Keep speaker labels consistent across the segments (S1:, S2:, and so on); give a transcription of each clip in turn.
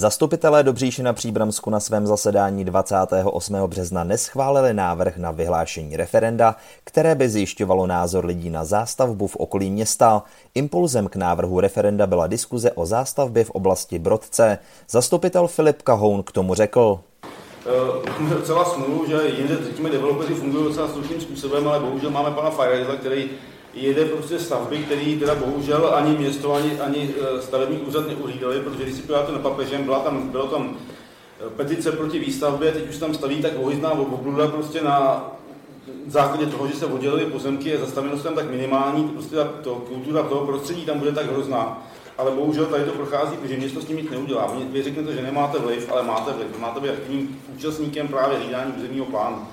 S1: Zastupitelé Dobříši na Příbramsku na svém zasedání 28. března neschválili návrh na vyhlášení referenda, které by zjišťovalo názor lidí na zástavbu v okolí města. Impulzem k návrhu referenda byla diskuze o zástavbě v oblasti Brodce. Zastupitel Filip Kahoun k tomu řekl.
S2: Máme docela smůlu, že jinde řekněme developeři fungují docela slušným způsobem, ale bohužel máme pana Fireza, který jede prostě stavby, které teda bohužel ani město, ani, ani e, stavební úřad neuhlídali, protože když si podíváte na papežem, byla tam, bylo tam e, petice proti výstavbě, teď už tam staví tak ohyzná obluda prostě na základě toho, že se oddělily pozemky a zastavenost tam tak minimální, prostě ta to, kultura toho prostředí tam bude tak hrozná. Ale bohužel tady to prochází, protože město s tím nic neudělá. Vy řeknete, že nemáte vliv, ale máte vliv. Máte být aktivním účastníkem právě hlídání územního plánu.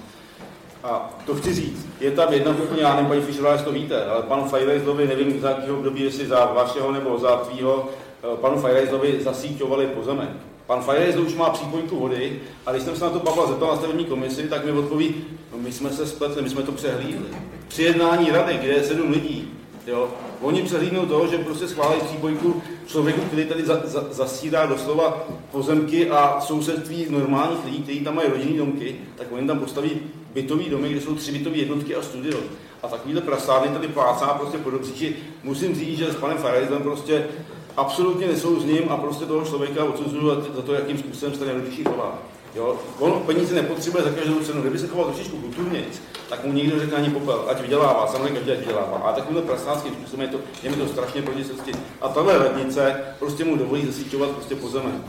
S2: A to chci říct, je tam jedna úplně, já nevím, paní Fischerová, jestli to víte, ale panu Fajrejzlovi, nevím za jakého období, jestli za vašeho nebo za tvýho, eh, panu Fajrejzlovi zasíťovali pozemek. Pan Fajrejzl už má přípojku vody a když jsem se na to Pavla zeptal na stavební komisi, tak mi odpoví, no my jsme se spletli, my jsme to přehlídli. Při jednání rady, kde je sedm lidí, jo, oni přehlídnou toho, že prostě schválili přípojku člověku, který tady za, za, zasírá doslova pozemky a sousedství normálních lidí, kteří tam mají rodinné domky, tak oni tam postaví bytový domy, kde jsou tři bytové jednotky a studio. A takovýhle prasárny tady plácá prostě po dobříči. Musím říct, že s panem Farajzem prostě absolutně nesouzním a prostě toho člověka odsuzuju za to, jakým způsobem se ten nejlepší chová. Jo? On peníze nepotřebuje za každou cenu. Kdyby se choval trošičku kulturně, tak mu nikdo řekne ani popel, ať vydělává, samozřejmě každý ať vydělává. A takovýmhle prasánským způsobem je to, je mi to strašně proti srsti. A tahle radnice prostě mu dovolí zasíťovat prostě pozemek.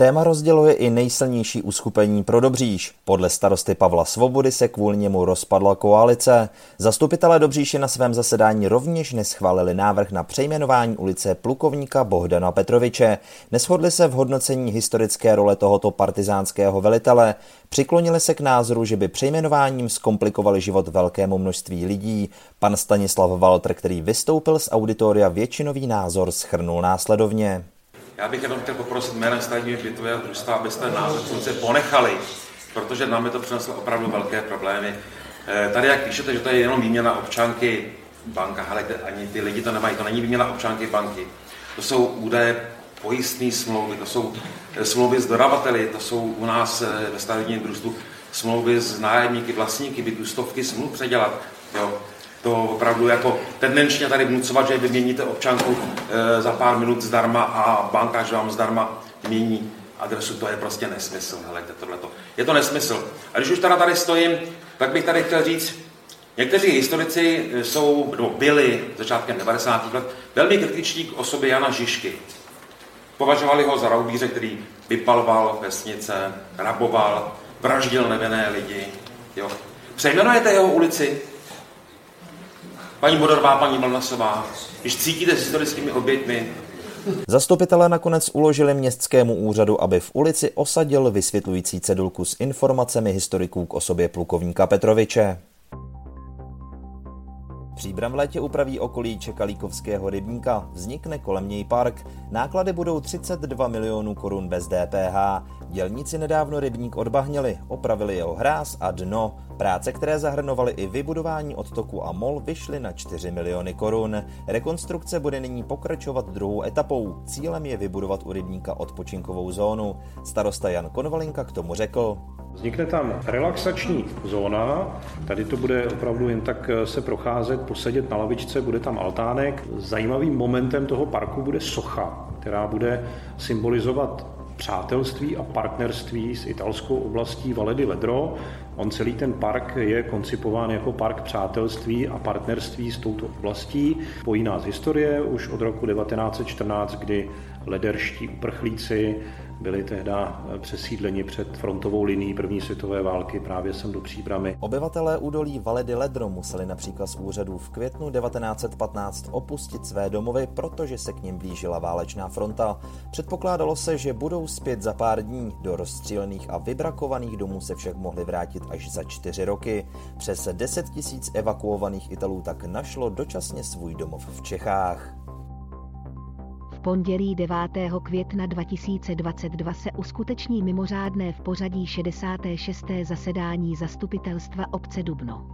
S1: Téma rozděluje i nejsilnější uskupení pro Dobříš. Podle starosty Pavla Svobody se kvůli němu rozpadla koalice. Zastupitelé Dobříši na svém zasedání rovněž neschválili návrh na přejmenování ulice plukovníka Bohdana Petroviče. Neshodli se v hodnocení historické role tohoto partizánského velitele. Přiklonili se k názoru, že by přejmenováním zkomplikovali život velkému množství lidí. Pan Stanislav Walter, který vystoupil z auditoria většinový názor, schrnul následovně.
S3: Já bych jenom chtěl poprosit jménem státního bytového družstva, abyste název funkce ponechali, protože nám je to přineslo opravdu velké problémy. Eh, tady, jak píšete, že to je jenom výměna občanky banka, ale ani ty lidi to nemají, to není výměna občanky banky. To jsou údaje pojistné smlouvy, to jsou eh, smlouvy s dodavateli, to jsou u nás eh, ve stavebním družstvu smlouvy s nájemníky, vlastníky bytů, stovky smluv předělat. Jo to opravdu jako tendenčně tady vnucovat, že vyměníte občanku e, za pár minut zdarma a banka, že vám zdarma mění adresu, to je prostě nesmysl. Helejte, tohleto. Je to nesmysl. A když už teda tady stojím, tak bych tady chtěl říct, někteří historici jsou, nebo byli začátkem 90. let, velmi kritičtí k osobě Jana Žižky. Považovali ho za raubíře, který vypaloval vesnice, raboval, vraždil nevinné lidi. Jo. Přejmenujete jeho ulici paní Bodorová, paní Mlnasová, když cítíte s historickými oběťmi,
S1: Zastupitelé nakonec uložili městskému úřadu, aby v ulici osadil vysvětlující cedulku s informacemi historiků k osobě plukovníka Petroviče. Příbram v létě upraví okolí Čekalíkovského rybníka, vznikne kolem něj park, náklady budou 32 milionů korun bez DPH. Dělníci nedávno rybník odbahnili, opravili jeho hráz a dno. Práce, které zahrnovaly i vybudování odtoku a mol, vyšly na 4 miliony korun. Rekonstrukce bude nyní pokračovat druhou etapou. Cílem je vybudovat u rybníka odpočinkovou zónu. Starosta Jan Konvalinka k tomu řekl.
S4: Vznikne tam relaxační zóna, tady to bude opravdu jen tak se procházet, posedět na lavičce, bude tam altánek. Zajímavým momentem toho parku bude socha, která bude symbolizovat přátelství a partnerství s italskou oblastí Valle di Ledro. On celý ten park je koncipován jako park přátelství a partnerství s touto oblastí. Pojí nás historie už od roku 1914, kdy lederští uprchlíci, byli tehdy přesídleni před frontovou linií první světové války právě sem do Příbramy.
S1: Obyvatelé údolí Valedy Ledro museli například z úřadů v květnu 1915 opustit své domovy, protože se k nim blížila válečná fronta. Předpokládalo se, že budou zpět za pár dní. Do rozstřílených a vybrakovaných domů se však mohli vrátit až za čtyři roky. Přes 10 tisíc evakuovaných Italů tak našlo dočasně svůj domov v Čechách
S5: pondělí 9. května 2022 se uskuteční mimořádné v pořadí 66. zasedání zastupitelstva obce Dubno.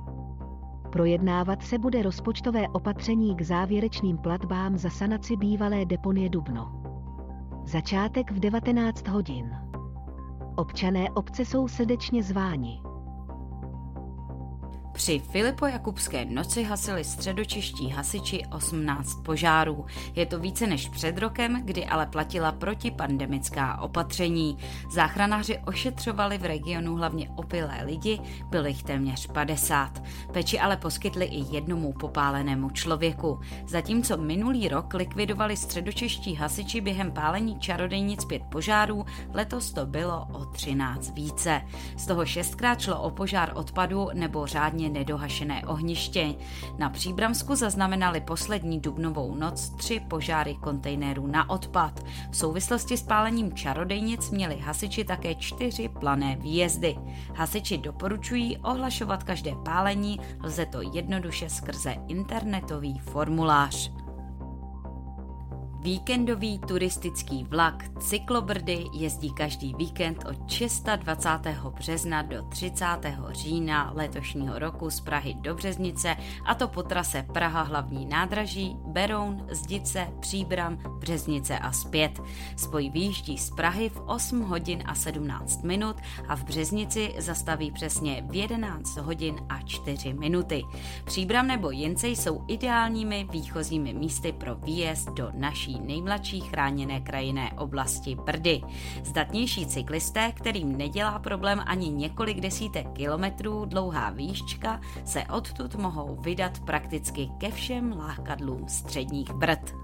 S5: Projednávat se bude rozpočtové opatření k závěrečným platbám za sanaci bývalé deponie Dubno. Začátek v 19 hodin. Občané obce jsou srdečně zváni.
S6: Při Filipo-Jakubské noci hasili středočeští hasiči 18 požárů. Je to více než před rokem, kdy ale platila protipandemická opatření. Záchranáři ošetřovali v regionu hlavně opilé lidi, bylo jich téměř 50. Peči ale poskytli i jednomu popálenému člověku. Zatímco minulý rok likvidovali středočeští hasiči během pálení čarodejnic pět požárů, letos to bylo o 13 více. Z toho šestkrát šlo o požár odpadu nebo řádně řádně nedohašené ohniště. Na Příbramsku zaznamenali poslední dubnovou noc tři požáry kontejnerů na odpad. V souvislosti s pálením čarodejnic měli hasiči také čtyři plané výjezdy. Hasiči doporučují ohlašovat každé pálení, lze to jednoduše skrze internetový formulář. Víkendový turistický vlak Cyklobrdy jezdí každý víkend od 620. března do 30. října letošního roku z Prahy do Březnice a to po trase Praha hlavní nádraží, Beroun, Zdice, Příbram, Březnice a zpět. Spoj výjíždí z Prahy v 8 hodin a 17 minut a v Březnici zastaví přesně v 11 hodin a 4 minuty. Příbram nebo Jencej jsou ideálními výchozími místy pro výjezd do naší nejmladší chráněné krajinné oblasti Brdy. Zdatnější cyklisté, kterým nedělá problém ani několik desítek kilometrů dlouhá výščka, se odtud mohou vydat prakticky ke všem lákadlům středních Brd.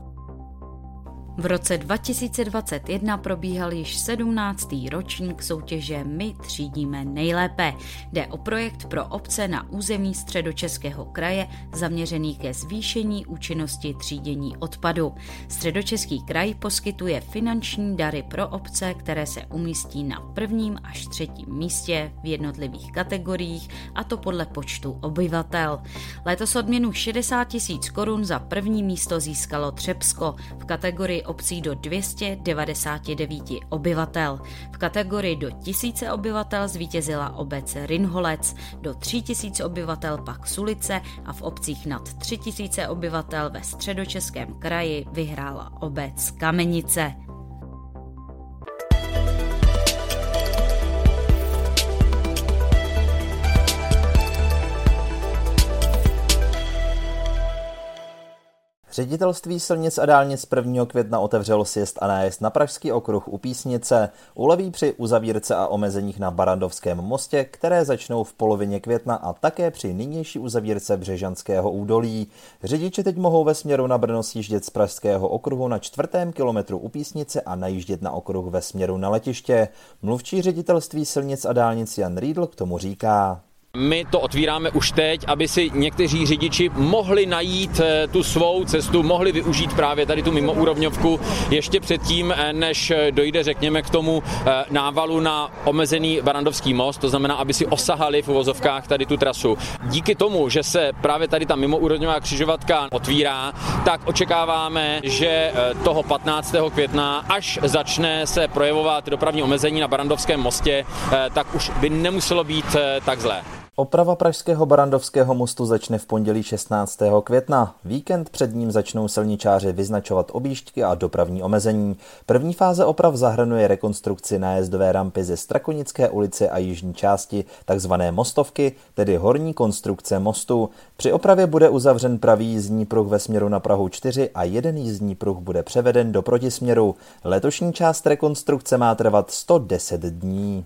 S6: V roce 2021 probíhal již 17. ročník soutěže My třídíme nejlépe. Jde o projekt pro obce na území středočeského kraje zaměřený ke zvýšení účinnosti třídění odpadu. Středočeský kraj poskytuje finanční dary pro obce, které se umístí na prvním až třetím místě v jednotlivých kategoriích, a to podle počtu obyvatel. Letos odměnu 60 tisíc korun za první místo získalo Třebsko v kategorii obcí do 299 obyvatel. V kategorii do 1000 obyvatel zvítězila obec Rinholec, do 3000 obyvatel pak Sulice a v obcích nad 3000 obyvatel ve středočeském kraji vyhrála obec Kamenice.
S1: Ředitelství silnic a dálnic 1. května otevřelo sjezd a nájezd na Pražský okruh u Písnice. Uleví při uzavírce a omezeních na Barandovském mostě, které začnou v polovině května a také při nynější uzavírce Břežanského údolí. Řidiči teď mohou ve směru na Brno sjíždět z Pražského okruhu na čtvrtém kilometru u Písnice a najíždět na okruh ve směru na letiště. Mluvčí ředitelství silnic a dálnic Jan Riedl k tomu říká.
S7: My to otvíráme už teď, aby si někteří řidiči mohli najít eh, tu svou cestu, mohli využít právě tady tu mimoúrovňovku ještě předtím, eh, než eh, dojde, řekněme, k tomu návalu na omezený Barandovský most, to znamená, aby si osahali v uvozovkách tady tu trasu. Díky tomu, že se právě tady ta mimoúrovňová křižovatka otvírá, tak očekáváme, že toho 15. května, až začne se projevovat dopravní omezení na Barandovském mostě, tak už by nemuselo být tak zlé.
S1: Oprava pražského Barandovského mostu začne v pondělí 16. května. Víkend před ním začnou silničáři vyznačovat objížďky a dopravní omezení. První fáze oprav zahrnuje rekonstrukci nájezdové rampy ze Strakonické ulice a jižní části, takzvané mostovky, tedy horní konstrukce mostu. Při opravě bude uzavřen pravý jízdní pruh ve směru na Prahu 4 a jeden jízdní pruh bude převeden do protisměru. Letošní část rekonstrukce má trvat 110 dní.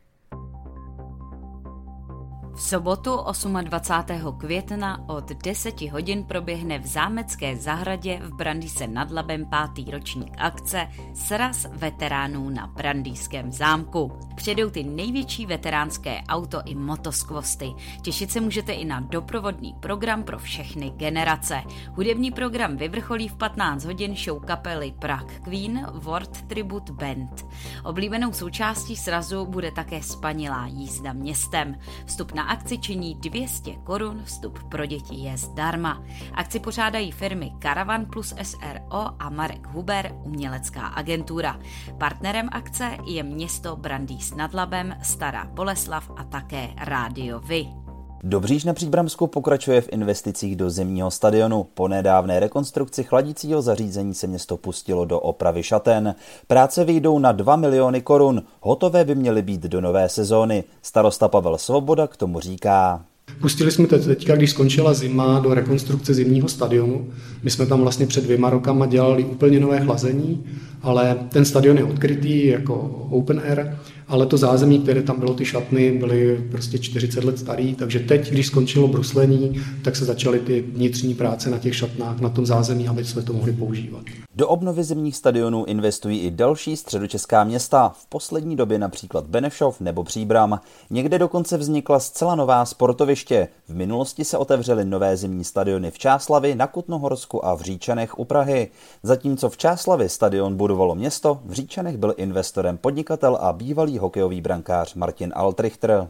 S6: V sobotu 28. května od 10 hodin proběhne v Zámecké zahradě v Brandýse nad Labem pátý ročník akce Sraz veteránů na Brandýském zámku. Přijdou ty největší veteránské auto i motoskvosty. Těšit se můžete i na doprovodný program pro všechny generace. Hudební program vyvrcholí v 15 hodin show kapely Prague Queen World Tribute Band. Oblíbenou součástí srazu bude také spanilá jízda městem. Vstup na akci činí 200 korun, vstup pro děti je zdarma. Akci pořádají firmy Caravan plus SRO a Marek Huber, umělecká agentura. Partnerem akce je město Brandýs nad Labem, Stará Boleslav a také Rádio Vy.
S1: Dobříž na Příbramsku pokračuje v investicích do zimního stadionu. Po nedávné rekonstrukci chladícího zařízení se město pustilo do opravy šaten. Práce vyjdou na 2 miliony korun. Hotové by měly být do nové sezóny. Starosta Pavel Svoboda k tomu říká.
S8: Pustili jsme teď, teďka, když skončila zima, do rekonstrukce zimního stadionu. My jsme tam vlastně před dvěma rokama dělali úplně nové chlazení, ale ten stadion je odkrytý jako open air ale to zázemí, které tam bylo, ty šatny, byly prostě 40 let starý, takže teď, když skončilo bruslení, tak se začaly ty vnitřní práce na těch šatnách, na tom zázemí, aby jsme to mohli používat.
S1: Do obnovy zimních stadionů investují i další středočeská města, v poslední době například Benešov nebo Příbram. Někde dokonce vznikla zcela nová sportoviště. V minulosti se otevřely nové zimní stadiony v Čáslavi, na Kutnohorsku a v Říčanech u Prahy. Zatímco v Čáslavi stadion budovalo město, v Říčanech byl investorem podnikatel a bývalý hokejový brankář Martin Altrichter.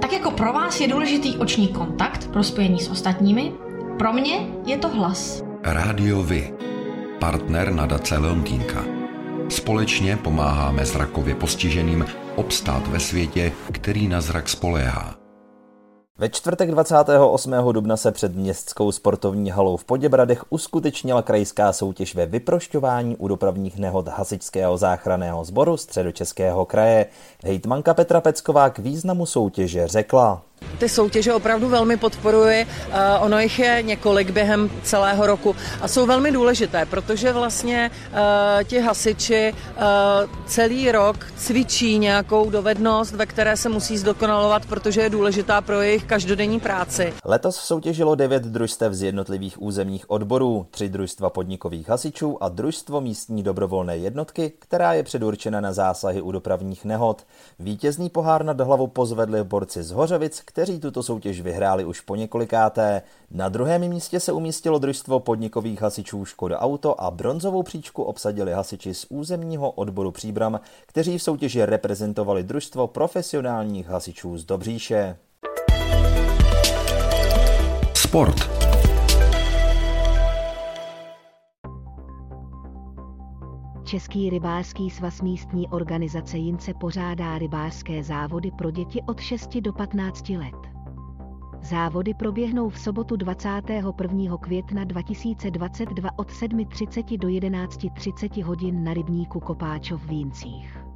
S9: Tak jako pro vás je důležitý oční kontakt pro spojení s ostatními, pro mě je to hlas.
S10: Rádio Vy, partner nadace Leontýnka. Společně pomáháme zrakově postiženým obstát ve světě, který na zrak spoléhá.
S1: Ve čtvrtek 28. dubna se před městskou sportovní halou v Poděbradech uskutečnila krajská soutěž ve vyprošťování u dopravních nehod Hasičského záchranného sboru středočeského kraje. Hejtmanka Petra Pecková k významu soutěže řekla.
S11: Ty soutěže opravdu velmi podporuji. Eh, ono jich je několik během celého roku a jsou velmi důležité, protože vlastně uh, ti hasiči uh, celý rok cvičí nějakou dovednost, ve které se musí zdokonalovat, protože je důležitá pro jejich každodenní práci.
S1: Letos soutěžilo devět družstev z jednotlivých územních odborů, tři družstva podnikových hasičů a družstvo místní dobrovolné jednotky, která je předurčena na zásahy u dopravních nehod. Vítězný pohár nad hlavu pozvedli borci z Hořovic, kteří tuto soutěž vyhráli už po několikáté. Na druhém místě se umístilo družstvo podnikových hasičů Škoda Auto a bronzovou příčku obsadili hasiči z územního odboru Příbram, kteří v soutěži reprezentovali družstvo profesionálních hasičů z Dobříše.
S10: Sport.
S5: Český rybářský svaz místní organizace Jince pořádá rybářské závody pro děti od 6 do 15 let. Závody proběhnou v sobotu 21. května 2022 od 7.30 do 11.30 hodin na rybníku Kopáčov v Víncích.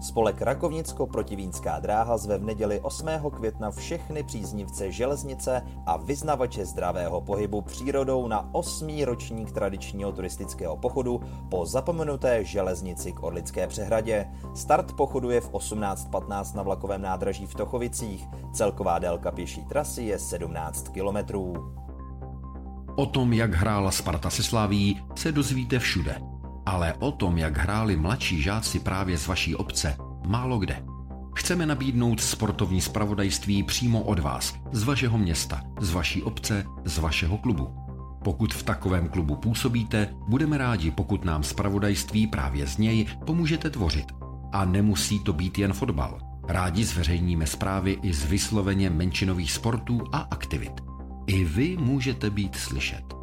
S1: Spolek Rakovnicko-protivínská dráha zve v neděli 8. května všechny příznivce železnice a vyznavače zdravého pohybu přírodou na 8. ročník tradičního turistického pochodu po zapomenuté železnici k Orlické přehradě. Start pochodu je v 18.15 na vlakovém nádraží v Tochovicích. Celková délka pěší trasy je 17 kilometrů.
S10: O tom, jak hrála Sparta se Slaví, se dozvíte všude ale o tom, jak hráli mladší žáci právě z vaší obce, málo kde. Chceme nabídnout sportovní spravodajství přímo od vás, z vašeho města, z vaší obce, z vašeho klubu. Pokud v takovém klubu působíte, budeme rádi, pokud nám spravodajství právě z něj pomůžete tvořit. A nemusí to být jen fotbal. Rádi zveřejníme zprávy i z vysloveně menšinových sportů a aktivit. I vy můžete být slyšet.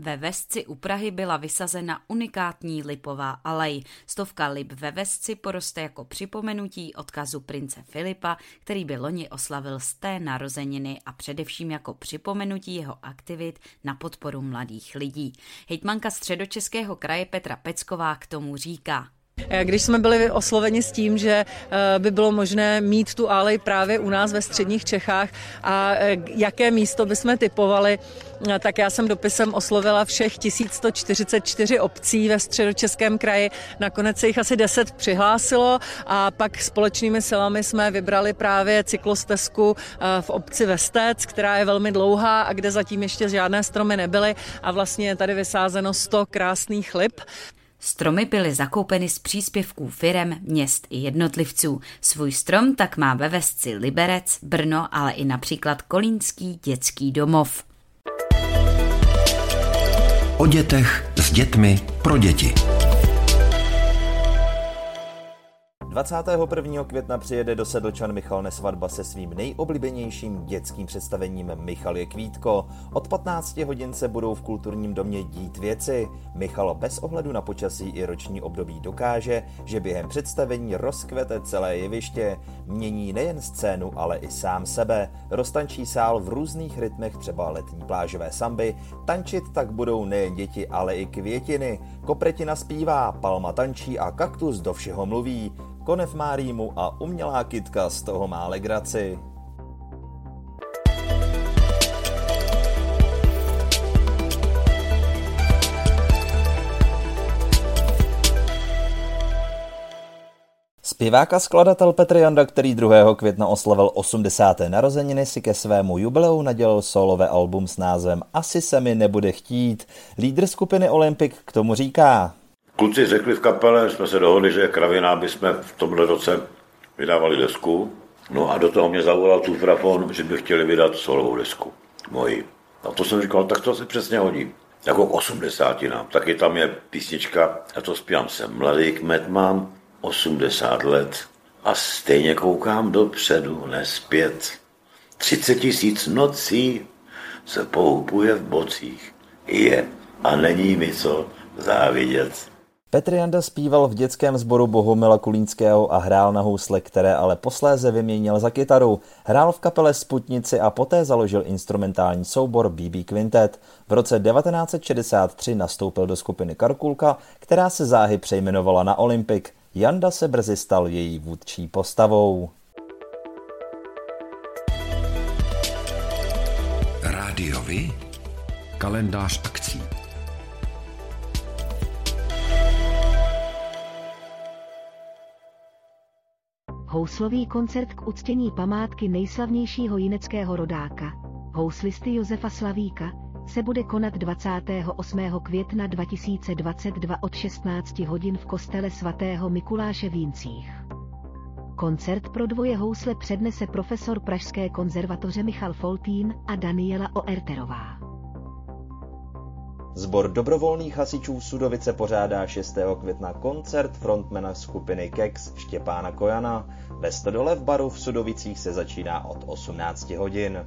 S6: Ve Vesci u Prahy byla vysazena unikátní lipová alej. Stovka lip ve Vesci poroste jako připomenutí odkazu prince Filipa, který by loni oslavil z té narozeniny a především jako připomenutí jeho aktivit na podporu mladých lidí. Hejtmanka středočeského kraje Petra Pecková k tomu říká.
S11: Když jsme byli osloveni s tím, že eh, by bylo možné mít tu alej právě u nás ve středních Čechách a eh, jaké místo bychom typovali, eh, tak já jsem dopisem oslovila všech 1144 obcí ve středočeském kraji. Nakonec se jich asi 10 přihlásilo a pak společnými silami jsme vybrali právě cyklostezku v obci Vestec, která je velmi dlouhá a kde zatím ještě žádné stromy nebyly a vlastně je tady vysázeno 100 krásných lip.
S6: Stromy byly zakoupeny z příspěvků firem, měst i jednotlivců. Svůj strom tak má ve Vesci Liberec, Brno, ale i například Kolínský dětský domov.
S10: O dětech s dětmi pro děti.
S1: 21. května přijede do Sedlčan Michal Nesvadba se svým nejoblíbenějším dětským představením Michal je Kvítko. Od 15 hodin se budou v kulturním domě dít věci. Michal bez ohledu na počasí i roční období dokáže, že během představení rozkvete celé jeviště. Mění nejen scénu, ale i sám sebe. Roztančí sál v různých rytmech, třeba letní plážové samby. Tančit tak budou nejen děti, ale i květiny. Kopretina zpívá, palma tančí a kaktus do všeho mluví konev má rýmu a umělá kytka z toho má legraci. Zpěvák a skladatel Petr Janda, který 2. května oslavil 80. narozeniny, si ke svému jubileu nadělal solové album s názvem Asi se mi nebude chtít. Lídr skupiny Olympic k tomu říká.
S12: Kluci řekli v kapele, jsme se dohodli, že kravina, aby jsme v tomhle roce vydávali desku. No a do toho mě zavolal Tufrafon, že by chtěli vydat solovou desku. Moji. A to jsem říkal, tak to se přesně hodí. Jako k osmdesátinám. Taky tam je písnička, já to zpívám, jsem mladý kmet, mám 80 let a stejně koukám dopředu, nespět. 30 tisíc nocí se poupuje v bocích. Je a není mi co závidět.
S1: Petr Janda zpíval v dětském sboru Bohumila Kulínského a hrál na housle, které ale posléze vyměnil za kytaru. Hrál v kapele Sputnici a poté založil instrumentální soubor BB Quintet. V roce 1963 nastoupil do skupiny Karkulka, která se záhy přejmenovala na Olympic. Janda se brzy stal její vůdčí postavou.
S10: Rádiovi? Kalendář akcí.
S5: Houslový koncert k uctění památky nejslavnějšího jineckého rodáka, houslisty Josefa Slavíka, se bude konat 28. května 2022 od 16 hodin v kostele svatého Mikuláše v Jincích. Koncert pro dvoje housle přednese profesor Pražské konzervatoře Michal Foltín a Daniela Oerterová.
S1: Zbor dobrovolných hasičů Sudovice pořádá 6. května koncert frontmana skupiny Kex Štěpána Kojana. Ve Stodole v baru v Sudovicích se začíná od 18 hodin.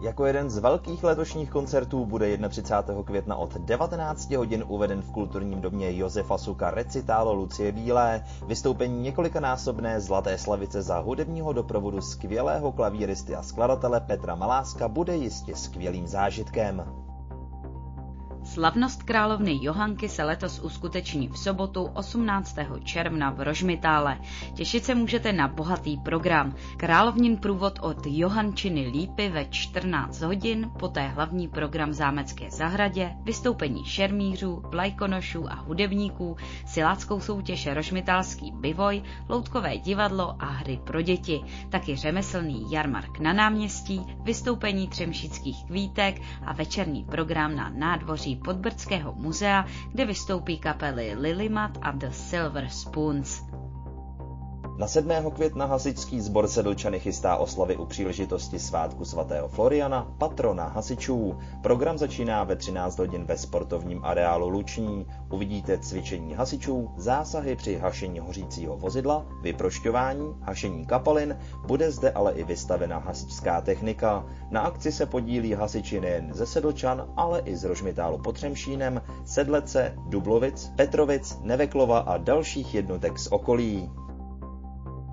S1: Jako jeden z velkých letošních koncertů bude 31. května od 19 hodin uveden v kulturním domě Josefa Suka recitálo Lucie Bílé, vystoupení několikanásobné Zlaté slavice za hudebního doprovodu skvělého klavíristy a skladatele Petra Maláska bude jistě skvělým zážitkem.
S6: Slavnost královny Johanky se letos uskuteční v sobotu 18. června v Rožmitále. Těšit se můžete na bohatý program. Královnin průvod od Johančiny Lípy ve 14 hodin, poté hlavní program v Zámecké zahradě, vystoupení šermířů, vlajkonošů a hudebníků, siláckou soutěž Rožmitálský bivoj, loutkové divadlo a hry pro děti, taky řemeslný jarmark na náměstí, vystoupení třemšických kvítek a večerní program na nádvoří Podbrdského muzea, kde vystoupí kapely Lilimat a The Silver Spoons.
S1: Na 7. května hasičský sbor Sedlčany chystá oslavy u příležitosti svátku svatého Floriana, patrona hasičů. Program začíná ve 13 hodin ve sportovním areálu Luční. Uvidíte cvičení hasičů, zásahy při hašení hořícího vozidla, vyprošťování, hašení kapalin, bude zde ale i vystavena hasičská technika. Na akci se podílí hasiči nejen ze Sedlčan, ale i z Rožmitálu pod Třemšínem, Sedlece, Dublovic, Petrovic, Neveklova a dalších jednotek z okolí.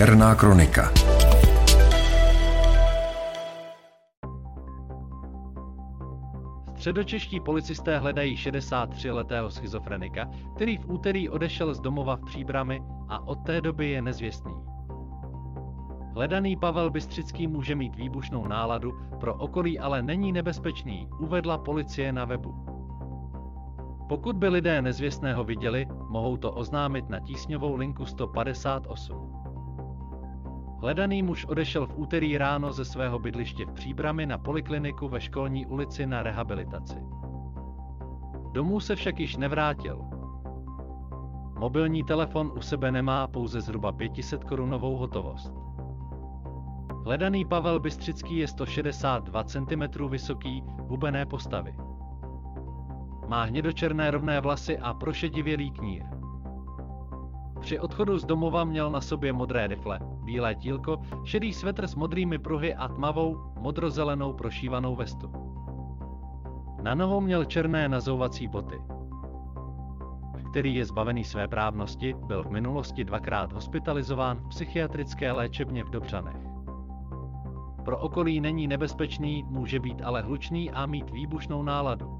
S13: Černá kronika.
S14: Středočeští policisté hledají 63-letého schizofrenika, který v úterý odešel z domova v Příbrami a od té doby je nezvěstný. Hledaný Pavel Bystřický může mít výbušnou náladu, pro okolí ale není nebezpečný, uvedla policie na webu. Pokud by lidé nezvěstného viděli, mohou to oznámit na tísňovou linku 158. Hledaný muž odešel v úterý ráno ze svého bydliště v Příbrami na polikliniku ve školní ulici na rehabilitaci. Domů se však již nevrátil. Mobilní telefon u sebe nemá pouze zhruba 500 korunovou hotovost. Hledaný Pavel Bystřický je 162 cm vysoký, hubené postavy. Má hnědočerné rovné vlasy a prošedivělý knír. Při odchodu z domova měl na sobě modré rifle, bílé tílko, šedý svetr s modrými pruhy a tmavou, modrozelenou prošívanou vestu. Na nohou měl černé nazouvací boty. Který je zbavený své právnosti, byl v minulosti dvakrát hospitalizován v psychiatrické léčebně v Dobřanech. Pro okolí není nebezpečný, může být ale hlučný a mít výbušnou náladu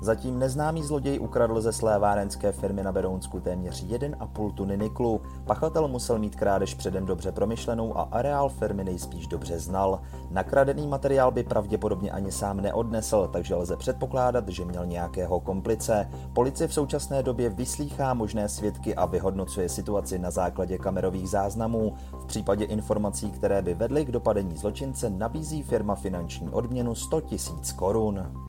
S1: Zatím neznámý zloděj ukradl ze své várenské firmy na Berounsku téměř 1,5 tuny niklu. Pachatel musel mít krádež předem dobře promyšlenou a areál firmy nejspíš dobře znal. Nakradený materiál by pravděpodobně ani sám neodnesl, takže lze předpokládat, že měl nějakého komplice. Policie v současné době vyslýchá možné svědky a vyhodnocuje situaci na základě kamerových záznamů. V případě informací, které by vedly k dopadení zločince, nabízí firma finanční odměnu 100 000 korun.